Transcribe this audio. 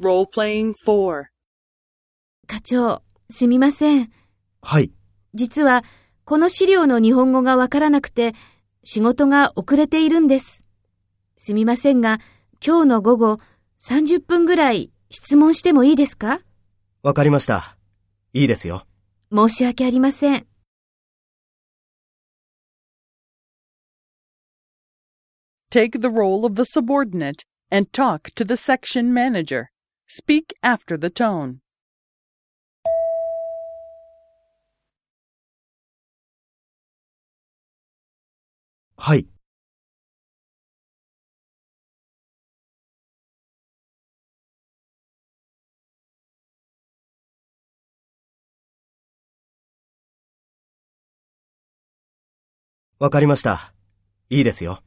Role-playing 4. 課長、すみません。はい。実は、この資料の日本語がわからなくて、仕事が遅れているんです。すみませんが、今日の午後、30分ぐらい質問してもいいですか？わかりました。いいですよ。申し訳ありません。Take the role of the subordinate and talk to the section manager. Speak after the tone. はい。わかりました。いいですよ。